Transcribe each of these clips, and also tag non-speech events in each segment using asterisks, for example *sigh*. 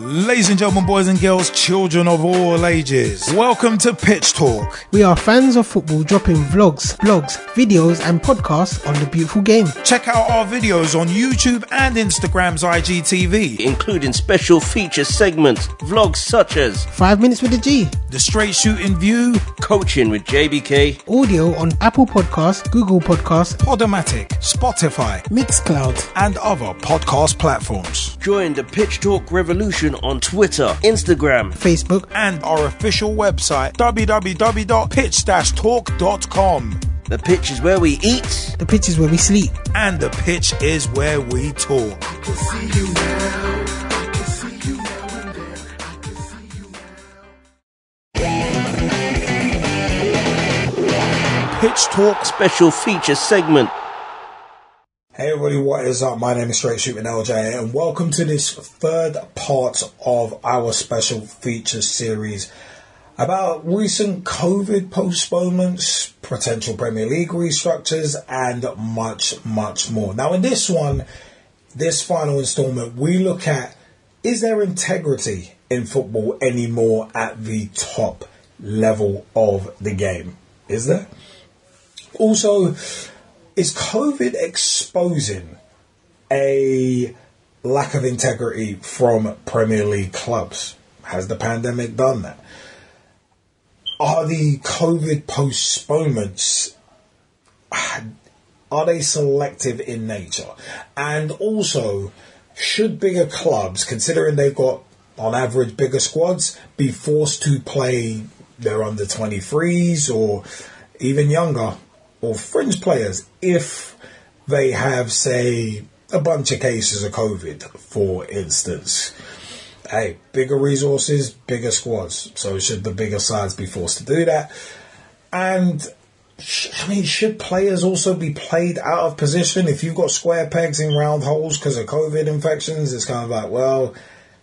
Ladies and gentlemen, boys and girls, children of all ages, welcome to Pitch Talk. We are fans of football dropping vlogs, blogs, videos, and podcasts on the beautiful game. Check out our videos on YouTube and Instagram's IGTV, including special feature segments, vlogs such as 5 Minutes with the G, The Straight Shooting View, Coaching with JBK, audio on Apple Podcasts, Google Podcasts, Podomatic, Spotify, Mixcloud, and other podcast platforms. Join the Pitch Talk revolution on Twitter, Instagram, Facebook, and our official website www.pitch-talk.com. The pitch is where we eat. The pitch is where we sleep. And the pitch is where we talk. Pitch Talk special feature segment. Hey everybody, what is up? My name is Straight Shooting LJ and welcome to this third part of our special feature series about recent COVID postponements, potential Premier League restructures and much, much more. Now in this one, this final installment, we look at is there integrity in football anymore at the top level of the game? Is there? Also, is COVID exposing a lack of integrity from Premier League clubs? Has the pandemic done that? Are the COVID postponements are they selective in nature? And also, should bigger clubs, considering they've got on average bigger squads, be forced to play their under 23s or even younger or fringe players if they have, say, a bunch of cases of COVID, for instance. Hey, bigger resources, bigger squads. So should the bigger sides be forced to do that? And I mean, should players also be played out of position if you've got square pegs in round holes because of COVID infections? It's kind of like, well,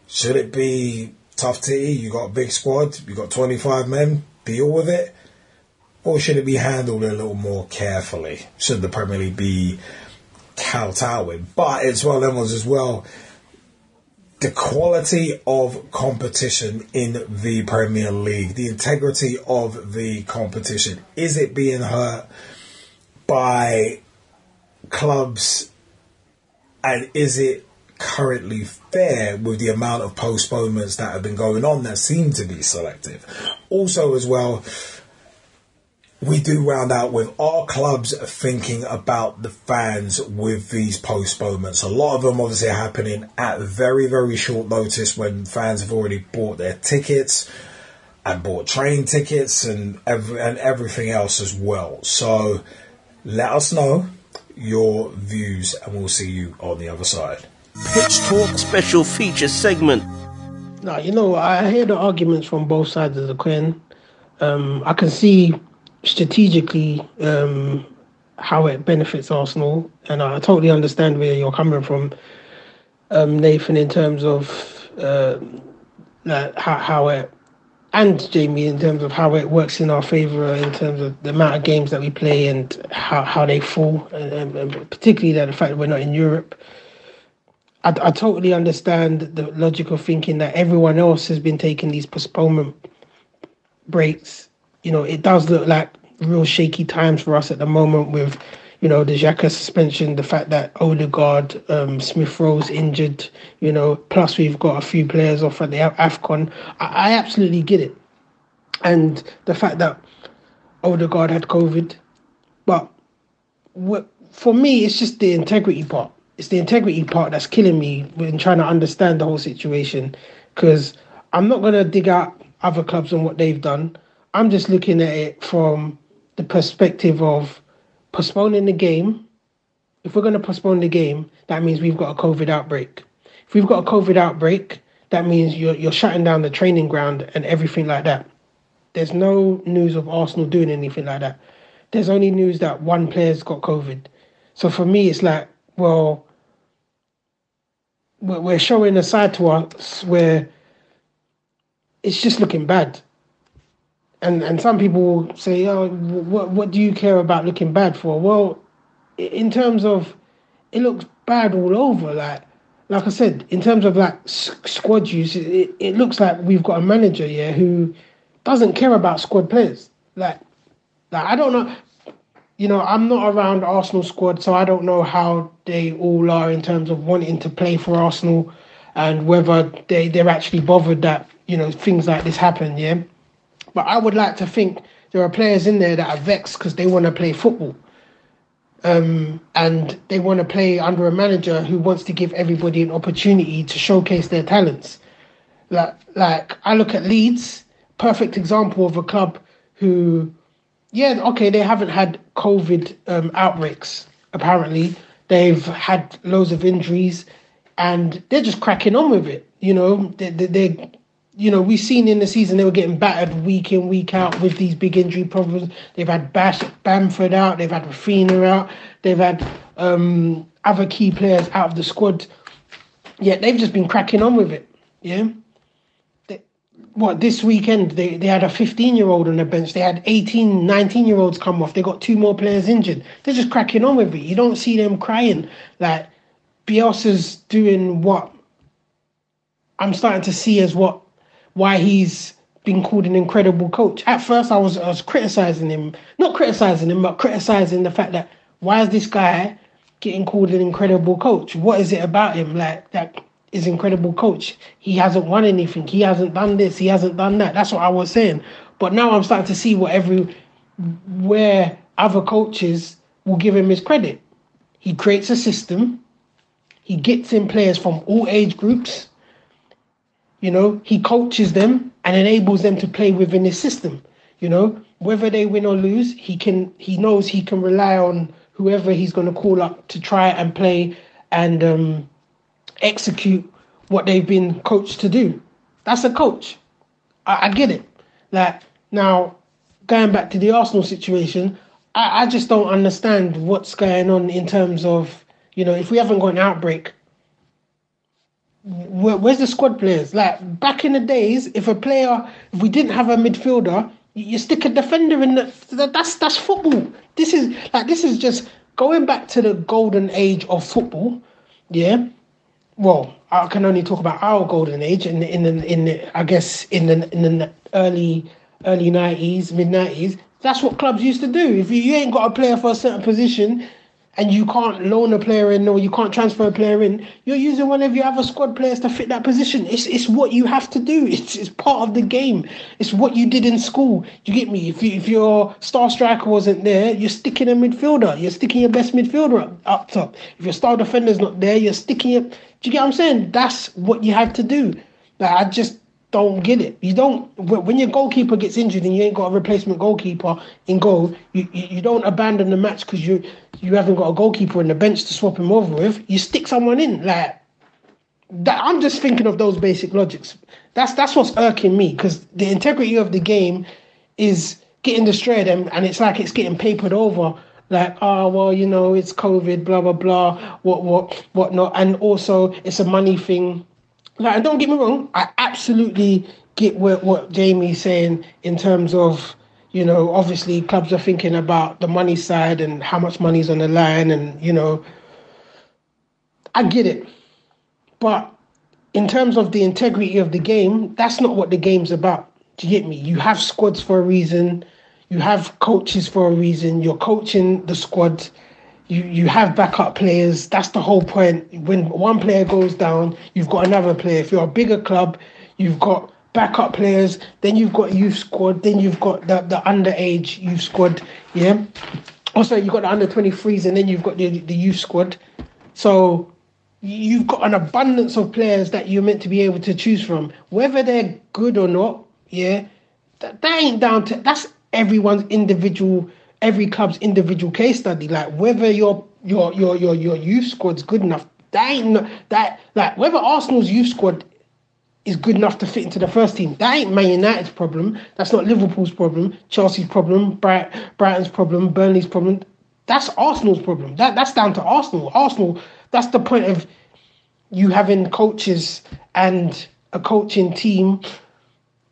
should it be tough tea? You got a big squad, you got 25 men, deal with it or should it be handled a little more carefully? Should the Premier League be kowtowing? But it's one of them ones as well. The quality of competition in the Premier League, the integrity of the competition, is it being hurt by clubs and is it currently fair with the amount of postponements that have been going on that seem to be selective? Also, as well, we do round out with our clubs thinking about the fans with these postponements. A lot of them obviously are happening at very, very short notice when fans have already bought their tickets and bought train tickets and every, and everything else as well. So let us know your views and we'll see you on the other side. Pitch Talk special feature segment. Now, you know, I hear the arguments from both sides of the coin. Um, I can see strategically um, how it benefits Arsenal, and I totally understand where you're coming from, um, Nathan, in terms of uh, how, how it and Jamie in terms of how it works in our favour in terms of the amount of games that we play and how, how they fall, and, and particularly that the fact that we're not in Europe. I, I totally understand the logical thinking that everyone else has been taking these postponement breaks you know, it does look like real shaky times for us at the moment with, you know, the Xhaka suspension, the fact that Odegaard, um, Smith Rowe's injured, you know, plus we've got a few players off at the AFCON. I, I absolutely get it. And the fact that Odegaard had COVID. But what, for me, it's just the integrity part. It's the integrity part that's killing me when trying to understand the whole situation. Because I'm not going to dig out other clubs and what they've done. I'm just looking at it from the perspective of postponing the game. If we're going to postpone the game, that means we've got a COVID outbreak. If we've got a COVID outbreak, that means you're you're shutting down the training ground and everything like that. There's no news of Arsenal doing anything like that. There's only news that one player's got COVID. So for me, it's like, well, we're showing a side to us where it's just looking bad and and some people will say, "Oh, what what do you care about looking bad for?" Well, in terms of it looks bad all over. Like like I said, in terms of like squad use, it, it looks like we've got a manager, here who doesn't care about squad players. Like, like I don't know, you know, I'm not around Arsenal squad, so I don't know how they all are in terms of wanting to play for Arsenal and whether they they're actually bothered that you know things like this happen. Yeah, but I would like to think there are players in there that are vexed because they want to play football. Um, and they want to play under a manager who wants to give everybody an opportunity to showcase their talents. Like, like I look at Leeds, perfect example of a club who, yeah, okay, they haven't had COVID um, outbreaks. Apparently, they've had loads of injuries, and they're just cracking on with it. You know, they, they, they you know, we've seen in the season they were getting battered week in, week out with these big injury problems. They've had Bash, Bamford out, they've had Raphinha out, they've had um, other key players out of the squad. Yet they've just been cracking on with it. Yeah. They, what, this weekend, they, they had a 15 year old on the bench. They had 18, 19 year olds come off. They got two more players injured. They're just cracking on with it. You don't see them crying. Like, Bielsa's doing what I'm starting to see as what why he's been called an incredible coach. At first, I was I was criticizing him, not criticizing him, but criticizing the fact that why is this guy getting called an incredible coach? What is it about him like that is incredible coach? He hasn't won anything. He hasn't done this. He hasn't done that. That's what I was saying. But now I'm starting to see what every where other coaches will give him his credit. He creates a system. He gets in players from all age groups you know, he coaches them and enables them to play within his system. You know, whether they win or lose, he can he knows he can rely on whoever he's going to call up to try and play and um, execute what they've been coached to do. That's a coach. I, I get it. Like now, going back to the Arsenal situation, I, I just don't understand what's going on in terms of you know if we haven't got an outbreak where, where's the squad players? Like back in the days, if a player, if we didn't have a midfielder, you stick a defender in the. That's that's football. This is like this is just going back to the golden age of football. Yeah. Well, I can only talk about our golden age in in the, in I guess in the in the early early nineties, mid nineties. That's what clubs used to do. If you, you ain't got a player for a certain position, and you can't loan a player in or you can't transfer a player in, you're using one of your other squad players to fit that position. It's it's what you have to do. It's it's part of the game. It's what you did in school. You get me? If you, if your star striker wasn't there, you're sticking a midfielder. You're sticking your best midfielder up, up top. If your star defender's not there, you're sticking it. Do you get what I'm saying? That's what you have to do. Like I just don't get it. You don't when your goalkeeper gets injured and you ain't got a replacement goalkeeper in goal. You you, don't abandon the match because you you haven't got a goalkeeper in the bench to swap him over with. You stick someone in like that. I'm just thinking of those basic logics. That's that's what's irking me because the integrity of the game is getting destroyed and, and it's like it's getting papered over like oh well you know it's covid blah blah blah what what what not and also it's a money thing like, don't get me wrong, I absolutely get what, what Jamie's saying in terms of, you know, obviously clubs are thinking about the money side and how much money's on the line, and you know, I get it, but in terms of the integrity of the game, that's not what the game's about. Do you get me? You have squads for a reason. You have coaches for a reason. You're coaching the squad you you have backup players. That's the whole point. When one player goes down, you've got another player. If you're a bigger club, you've got backup players. Then you've got youth squad. Then you've got the the underage youth squad. Yeah. Also, you've got the under 23s, and then you've got the the youth squad. So you've got an abundance of players that you're meant to be able to choose from, whether they're good or not. Yeah, that, that ain't down to that's everyone's individual every club's individual case study. Like whether your your your your your youth squad's good enough. That ain't that like whether Arsenal's youth squad is good enough to fit into the first team. That ain't Man United's problem. That's not Liverpool's problem. Chelsea's problem. Bright, Brighton's problem. Burnley's problem. That's Arsenal's problem. That that's down to Arsenal. Arsenal. That's the point of you having coaches and a coaching team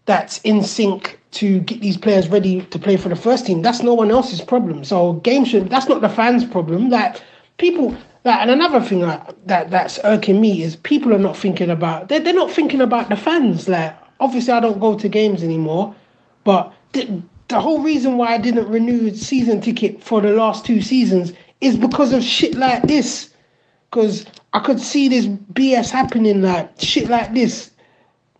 that's in sync to get these players ready to play for the first team. That's no one else's problem. So game should that's not the fans' problem. That people that and another thing that, that that's irking me is people are not thinking about they're, they're not thinking about the fans. Like obviously I don't go to games anymore, but the, the whole reason why I didn't renew season ticket for the last two seasons is because of shit like this. Because I could see this BS happening, like shit like this,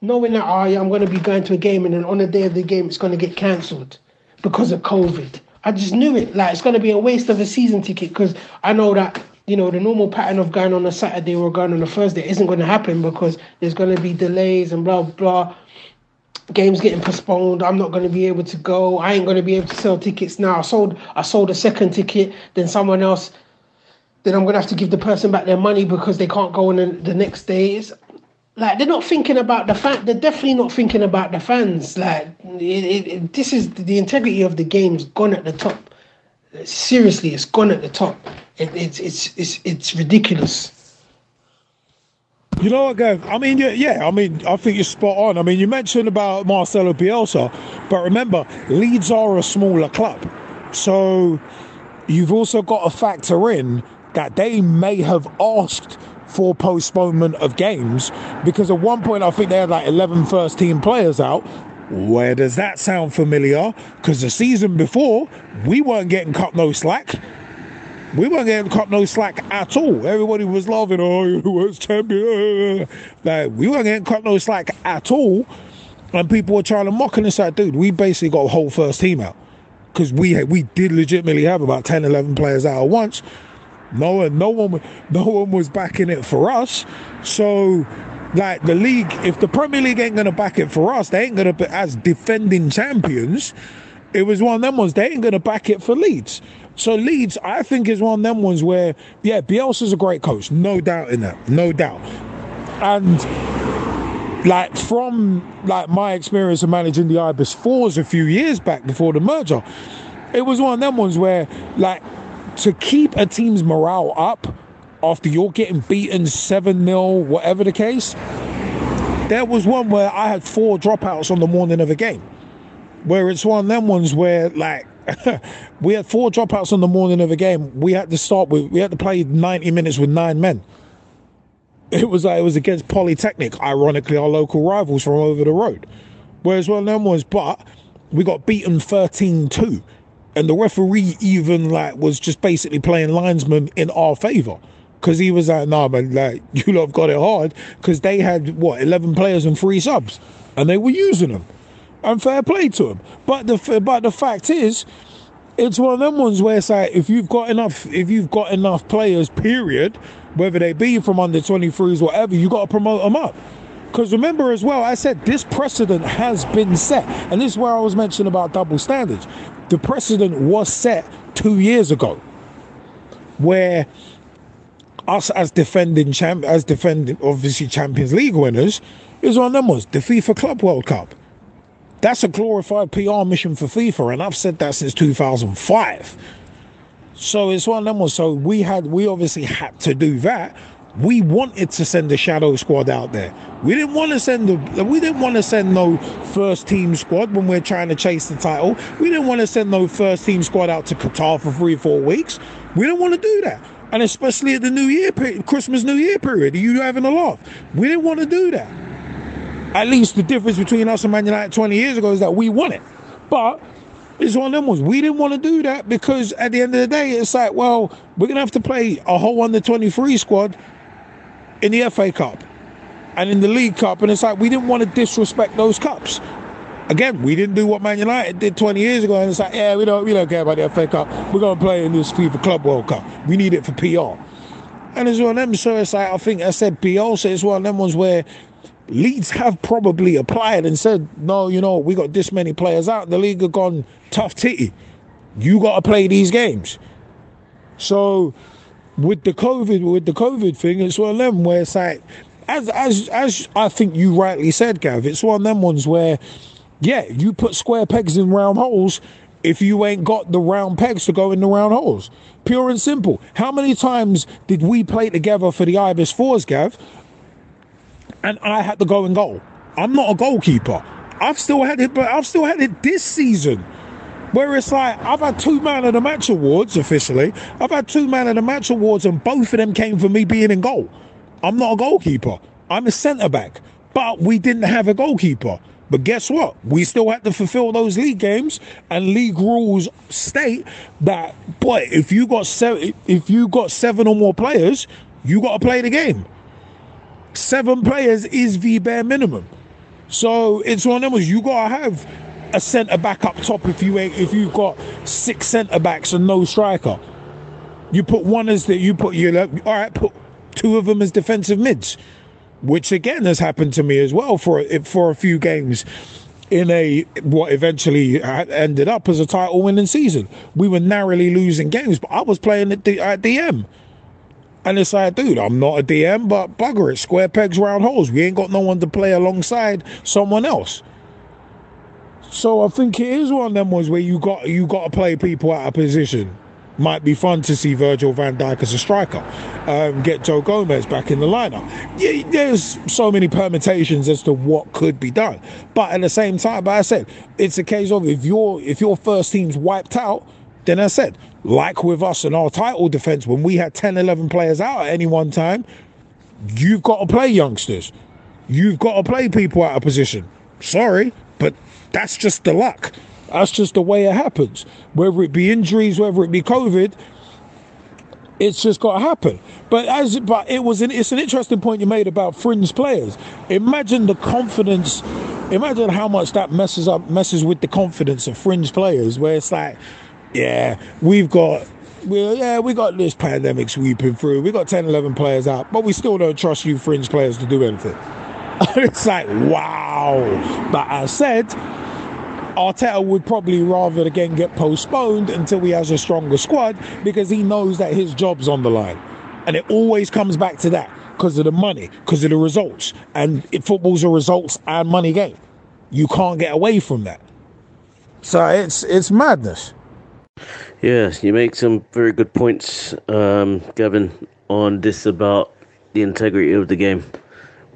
knowing that oh, I'm going to be going to a game and then on the day of the game it's going to get cancelled because of COVID. I just knew it. Like it's going to be a waste of a season ticket because I know that you know the normal pattern of going on a Saturday or going on a Thursday isn't going to happen because there's going to be delays and blah blah games getting postponed. I'm not going to be able to go. I ain't going to be able to sell tickets now. I sold I sold a second ticket. Then someone else. Then I'm going to have to give the person back their money because they can't go on the, the next day. Like they're not thinking about the fan. They're definitely not thinking about the fans. Like it, it, it, this is the integrity of the game's gone at the top. Seriously, it's gone at the top. it's it's it's it's ridiculous. You know what, Gav? I mean, yeah, yeah, I mean, I think you're spot on. I mean, you mentioned about Marcelo Bielsa, but remember, Leeds are a smaller club. So you've also got to factor in that they may have asked for postponement of games because at one point I think they had like 11 first team players out. Where does that sound familiar? Because the season before, we weren't getting cut no slack we weren't getting caught no slack at all. Everybody was laughing, oh, *laughs* was champion. *laughs* Like, we weren't getting caught no slack at all. And people were trying to mock and it's like, dude, we basically got a whole first team out. Because we we did legitimately have about 10, 11 players out at once. No one, no one, no one was backing it for us. So, like the league, if the Premier League ain't gonna back it for us, they ain't gonna be as defending champions. It was one of them ones. They ain't gonna back it for Leeds. So Leeds, I think, is one of them ones where, yeah, Bielsa's a great coach, no doubt in that, no doubt. And like from like my experience of managing the Ibis Fours a few years back before the merger, it was one of them ones where like to keep a team's morale up after you're getting beaten 7 0, whatever the case, there was one where I had four dropouts on the morning of a game. Where it's one of them ones where like *laughs* we had four dropouts on the morning of the game. We had to start with, we had to play 90 minutes with nine men. It was like, it was against Polytechnic, ironically, our local rivals from over the road. Whereas one of them was, but we got beaten 13 2. And the referee even like was just basically playing linesman in our favour. Cause he was like, nah man, like *laughs* you lot have got it hard. Cause they had what, eleven players and three subs. And they were using them and fair play to him. But the but the fact is, it's one of them ones where it's like if you've got enough if you've got enough players, period, whether they be from under 23s, whatever, you got to promote them up. Because remember as well, I said this precedent has been set, and this is where I was mentioning about double standards. The precedent was set two years ago, where us as defending champ, as defending obviously Champions League winners, is of them was the FIFA Club World Cup. That's a glorified PR mission for FIFA, and I've said that since 2005. So it's one of them. So we had, we obviously had to do that. We wanted to send the shadow squad out there. We didn't want to send the, we didn't want to send no first team squad when we're trying to chase the title. We didn't want to send no first team squad out to Qatar for three, four weeks. We didn't want to do that. And especially at the New Year, Christmas New Year period, you having a laugh. We didn't want to do that at least the difference between us and Man United 20 years ago is that we won it. But it's one of them ones. We didn't want to do that because at the end of the day, it's like, well, we're going to have to play a whole under 23 squad in the FA Cup and in the League Cup. And it's like, we didn't want to disrespect those cups. Again, we didn't do what Man United did 20 years ago. And it's like, yeah, we don't, we don't care about the FA Cup. We're going to play in this FIFA Club World Cup. We need it for PR. And it's one of them. So it's like, I think I said PR. So it's one of them ones where Leeds have probably applied and said, no, you know, we got this many players out. The league have gone tough titty. You got to play these games. So with the COVID, with the COVID thing, it's one of them where it's like, as as as I think you rightly said, Gav, it's one of them ones where, yeah, you put square pegs in round holes if you ain't got the round pegs to go in the round holes. Pure and simple. How many times did we play together for the Ibis Fours, Gav? and I had to go and goal. I'm not a goalkeeper. I've still had it, but I've still had it this season Where it's like I've had two man of the match awards officially. I've had two man of the match awards, and both of them came for me being in goal. I'm not a goalkeeper. I'm a centre back. But we didn't have a goalkeeper. But guess what? We still had to fulfill those league games, and league rules state that, boy, if you got seven, if you got seven or more players, you got to play the game. Seven players is the bare minimum. So it's one of them. You gotta have a centre back up top if you ain't, if you've got six centre backs and no striker. You put one as that. You put you all right. Put two of them as defensive mids, which again has happened to me as well for for a few games in a what eventually ended up as a title winning season. We were narrowly losing games, but I was playing at, the, at DM. And it's like, dude, I'm not a DM, but bugger it, square pegs, round holes. We ain't got no one to play alongside someone else. So I think it is one of them ones where you got you got to play people out of position. Might be fun to see Virgil van Dijk as a striker, um, get Joe Gomez back in the lineup. Yeah, there's so many permutations as to what could be done, but at the same time, but I said it's a case of if your if your first team's wiped out, then I said like with us in our title defense when we had 10, 11 players out at any one time, you've got to play youngsters. You've got to play people out of position. Sorry, but that's just the luck. That's just the way it happens. Whether it be injuries, whether it be COVID, it's just got to happen. But as but it was an it's an interesting point you made about fringe players. Imagine the confidence. Imagine how much that messes up messes with the confidence of fringe players. Where it's like, yeah, we've got. Well, yeah, we got this pandemic sweeping through. We got 10, 11 players out, but we still don't trust you fringe players to do anything. *laughs* it's like, wow. But I said, Arteta would probably rather again get postponed until he has a stronger squad because he knows that his job's on the line. And it always comes back to that because of the money, because of the results. And football's a results and money game. You can't get away from that. So it's it's madness. Yes, you make some very good points, um, Gavin, on this about the integrity of the game.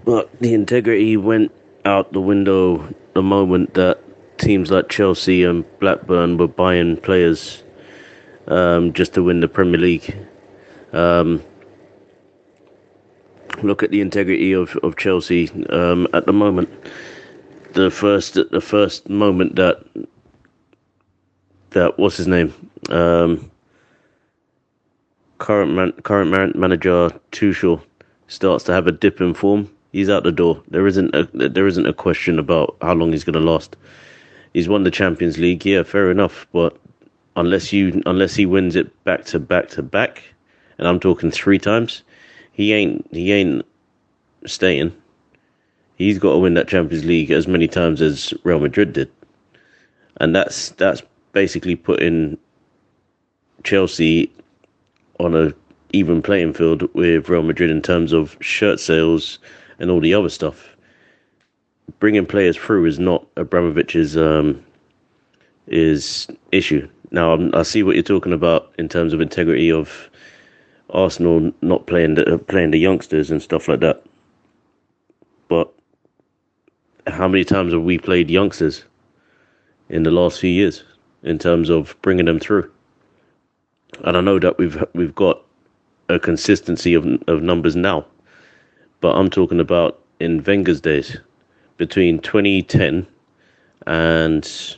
But the integrity went out the window the moment that teams like Chelsea and Blackburn were buying players um, just to win the Premier League. Um, look at the integrity of, of Chelsea um, at the moment. The first the first moment that that what's his name um, current man, current man, manager Tuchel starts to have a dip in form, he's out the door. There isn't a there isn't a question about how long he's going to last he's won the Champions League. Yeah, fair enough, but unless you unless he wins it back to back to back, and I'm talking three times, he ain't he ain't staying. He's got to win that Champions League as many times as Real Madrid did, and that's that's basically putting Chelsea on a even playing field with Real Madrid in terms of shirt sales and all the other stuff bringing players through is not Abramovich's um, is issue. Now I'm, i see what you're talking about in terms of integrity of Arsenal not playing the playing the youngsters and stuff like that. But how many times have we played youngsters in the last few years in terms of bringing them through? And I know that we've we've got a consistency of of numbers now, but I'm talking about in Wenger's days between 2010 and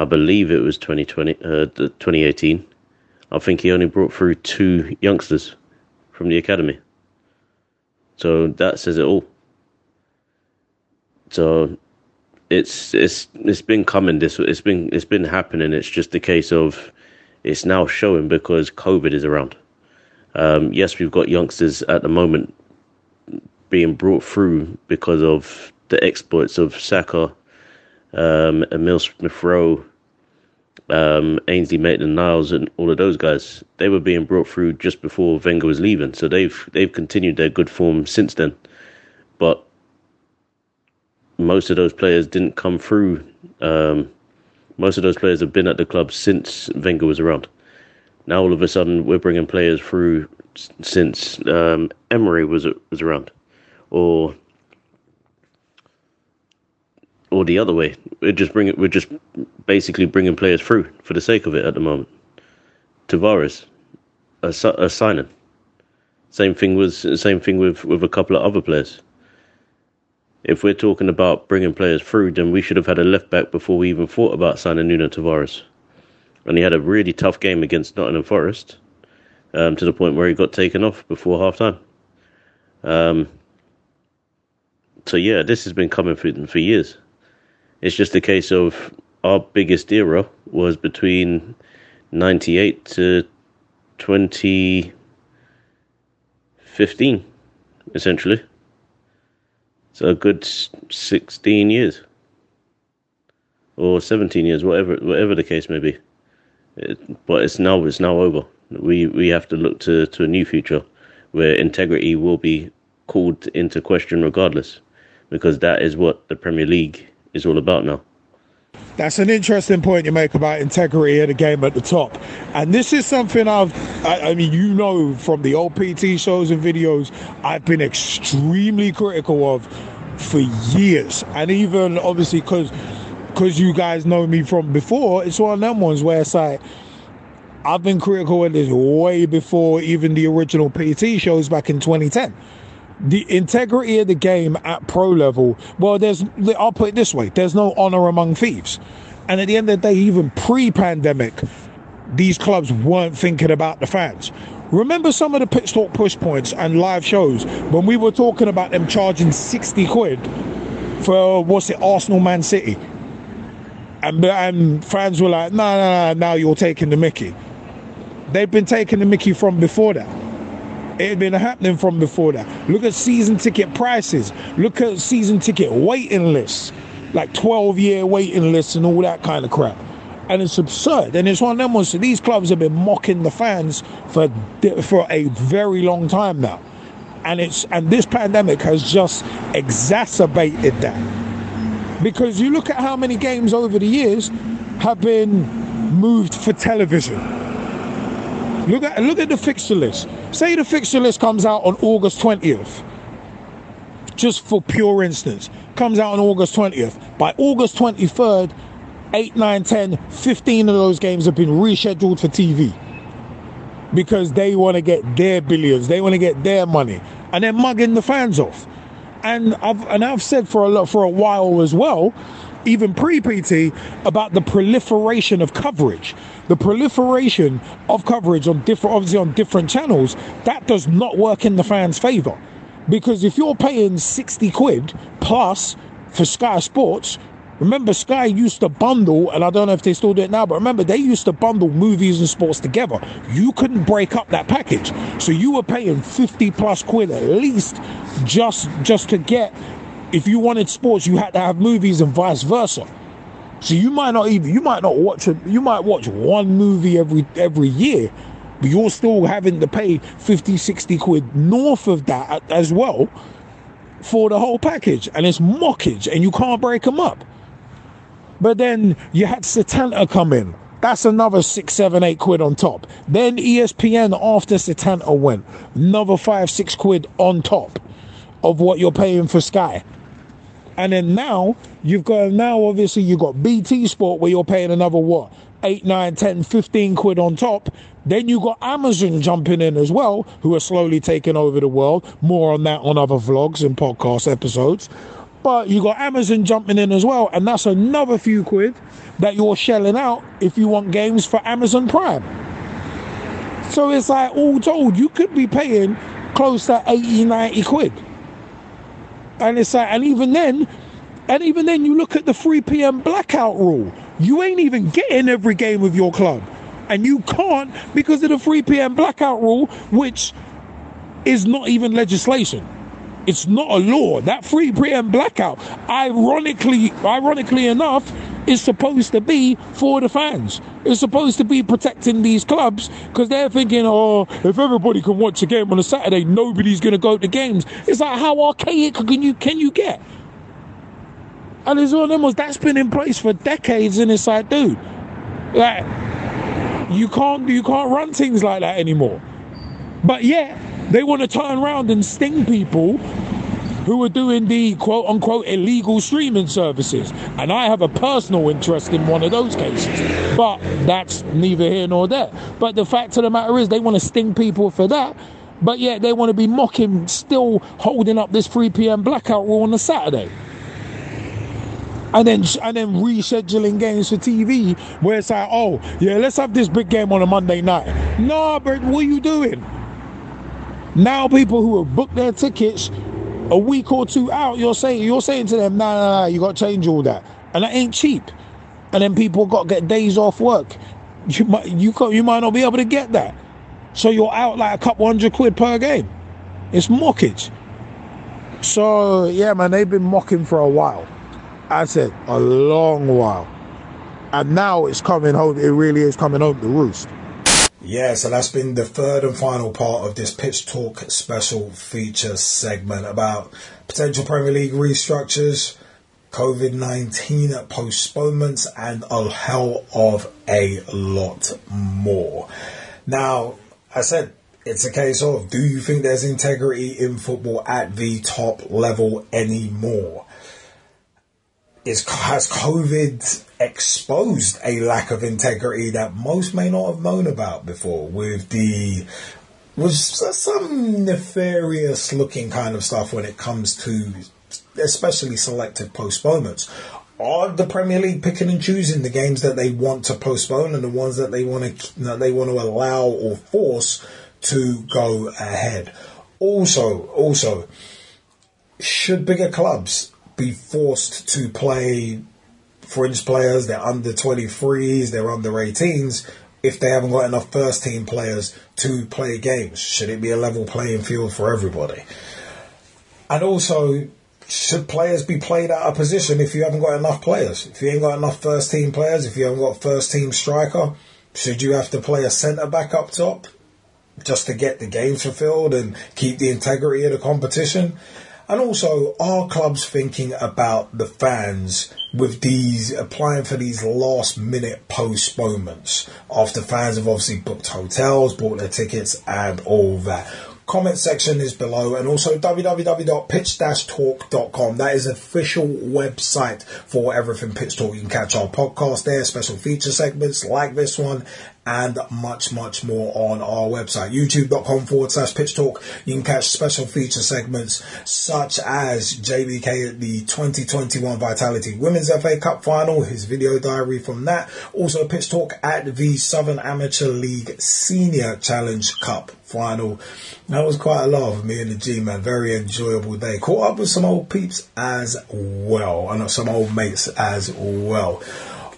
I believe it was 2020, uh, 2018. I think he only brought through two youngsters from the academy. So that says it all. So it's it's it's been coming. This it's been it's been happening. It's just a case of it's now showing because COVID is around. Um, yes, we've got youngsters at the moment being brought through because of the exploits of Saka, um, Emil Smith Rowe, um, Ainsley Maitland Niles, and all of those guys. They were being brought through just before Wenger was leaving, so they've they've continued their good form since then. But most of those players didn't come through. Um, most of those players have been at the club since Wenger was around. Now all of a sudden we're bringing players through since um, Emery was was around or or the other way. We're just bringing, we're just basically bringing players through for the sake of it at the moment. Tavares, a, a signing. Same thing was same thing with with a couple of other players. If we're talking about bringing players through, then we should have had a left back before we even thought about signing Nuno Tavares. And he had a really tough game against Nottingham Forest, um, to the point where he got taken off before half time. Um, so yeah, this has been coming for for years. It's just a case of our biggest era was between ninety eight to twenty fifteen, essentially. So a good sixteen years, or seventeen years, whatever whatever the case may be. It, but it's now it's now over. We we have to look to, to a new future where integrity will be called into question regardless, because that is what the Premier League is all about now. That's an interesting point you make about integrity of the game at the top. And this is something I've, I, I, mean, you know, from the old PT shows and videos, I've been extremely critical of for years. And even obviously, because because you guys know me from before, it's one of them ones where it's like, I've been critical of this way before even the original PT shows back in 2010 the integrity of the game at pro level, well, there's, I'll put it this way there's no honor among thieves. And at the end of the day, even pre pandemic, these clubs weren't thinking about the fans. Remember some of the pit stop push points and live shows when we were talking about them charging 60 quid for, what's it, Arsenal Man City? And, and fans were like, no, no, no, now you're taking the Mickey. They've been taking the Mickey from before that. It had been happening from before that. Look at season ticket prices. Look at season ticket waiting lists, like 12 year waiting lists and all that kind of crap. And it's absurd. And it's one of them ones. So these clubs have been mocking the fans for for a very long time now. And it's and this pandemic has just exacerbated that. Because you look at how many games over the years have been moved for television Look at look at the fixture list. Say the fixture list comes out on August 20th. Just for pure instance, comes out on August 20th. By August 23rd, 8, 9, 10, 15 of those games have been rescheduled for TV. Because they want to get their billions, they want to get their money, and they're mugging the fans off. And I've and I've said for a lot for a while as well, even pre-PT, about the proliferation of coverage the proliferation of coverage on different, obviously on different channels, that does not work in the fans' favour. Because if you're paying 60 quid plus for Sky Sports, remember Sky used to bundle, and I don't know if they still do it now, but remember they used to bundle movies and sports together. You couldn't break up that package. So you were paying 50 plus quid at least just just to get if you wanted sports, you had to have movies and vice versa. So you might not even you might not watch a, you might watch one movie every every year, but you're still having to pay 50, 60 quid north of that as well for the whole package, and it's mockage, and you can't break them up. But then you had Setanta come in. That's another six, seven, eight quid on top. Then ESPN after Setanta went, another five, six quid on top of what you're paying for Sky. And then now you've got now obviously you've got BT Sport where you're paying another what? 8, 9, 10, 15 quid on top. Then you've got Amazon jumping in as well, who are slowly taking over the world. More on that on other vlogs and podcast episodes. But you've got Amazon jumping in as well, and that's another few quid that you're shelling out if you want games for Amazon Prime. So it's like all told, you could be paying close to 80, 90 quid and it's like, and even then, and even then, you look at the 3 p.m. blackout rule. You ain't even getting every game of your club. And you can't because of the 3 p.m. blackout rule, which is not even legislation. It's not a law. That 3 p.m. blackout, ironically, ironically enough, is supposed to be for the fans. It's supposed to be protecting these clubs because they're thinking, oh, if everybody can watch a game on a Saturday, nobody's going to go to games. It's like how archaic can you can you get? And it's one of them was that's been in place for decades, and it's like, dude, like you can't you can't run things like that anymore. But yeah, they want to turn around and sting people who are doing the quote unquote illegal streaming services. And I have a personal interest in one of those cases. But that's neither here nor there. But the fact of the matter is, they want to sting people for that. But yet they want to be mocking, still holding up this 3 p.m. blackout rule on a Saturday and then and then rescheduling games for TV where it's like, oh yeah, let's have this big game on a Monday night. Nah, but what are you doing? Now people who have booked their tickets a week or two out, you're saying you're saying to them, nah, nah, nah, you got to change all that, and that ain't cheap. And then people got to get days off work. You might you you might not be able to get that, so you're out like a couple hundred quid per game. It's mockage. So yeah, man, they've been mocking for a while. I said a long while. And now it's coming home, it really is coming home to roost. Yeah, so that's been the third and final part of this Pitch Talk special feature segment about potential Premier League restructures, COVID 19 postponements, and a hell of a lot more. Now, I said it's a case of do you think there's integrity in football at the top level anymore? Is has COVID exposed a lack of integrity that most may not have known about before with the was some nefarious looking kind of stuff when it comes to especially selective postponements. Are the Premier League picking and choosing the games that they want to postpone and the ones that they want to that they want to allow or force to go ahead? Also, also, should bigger clubs be forced to play fringe players, they're under 23s, they're under 18s, if they haven't got enough first team players to play games? Should it be a level playing field for everybody? And also, should players be played out of position if you haven't got enough players? If you ain't got enough first team players, if you haven't got first team striker, should you have to play a centre back up top just to get the games fulfilled and keep the integrity of the competition? And also, are clubs thinking about the fans with these applying for these last minute postponements after fans have obviously booked hotels, bought their tickets, and all that? comment section is below and also www.pitch-talk.com that is official website for everything pitch talk you can catch our podcast there special feature segments like this one and much, much more on our website, youtube.com forward slash pitch talk. You can catch special feature segments such as JBK at the 2021 Vitality Women's FA Cup final, his video diary from that. Also pitch talk at the Southern Amateur League Senior Challenge Cup final. That was quite a lot of me and the G man. Very enjoyable day. Caught up with some old peeps as well, uh, and some old mates as well.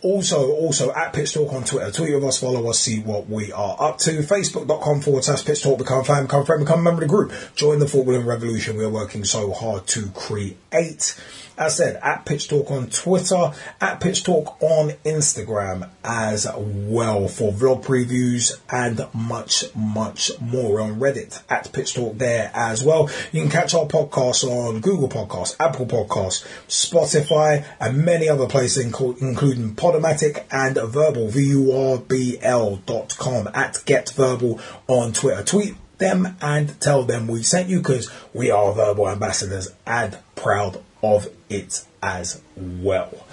Also, also at Pitch Talk on Twitter. Tweet with us, follow us, see what we are up to. Facebook.com forward slash Pitch Talk. Become a fan, become a friend, become a member of the group. Join the footballing revolution we are working so hard to create. As said, at Pitch Talk on Twitter, at Pitch Talk on Instagram as well for vlog previews and much, much more on Reddit at Pitch Talk there as well. You can catch our podcast on Google Podcasts, Apple Podcasts, Spotify, and many other places, including Podomatic and Verbal, Vurbl, V-U-R-B-L.com at Get Vurbl on Twitter. Tweet them and tell them we sent you because we are Vurbl ambassadors and proud of it as well.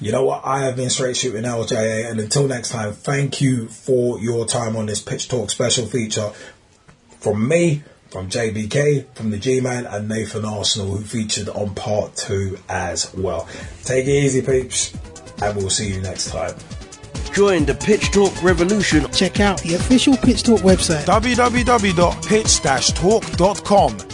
You know what? I have been straight shooting LJA, and until next time, thank you for your time on this Pitch Talk special feature from me, from JBK, from the G Man, and Nathan Arsenal, who featured on part two as well. Take it easy, peeps, and we'll see you next time. Join the Pitch Talk revolution. Check out the official Pitch Talk website www.pitch-talk.com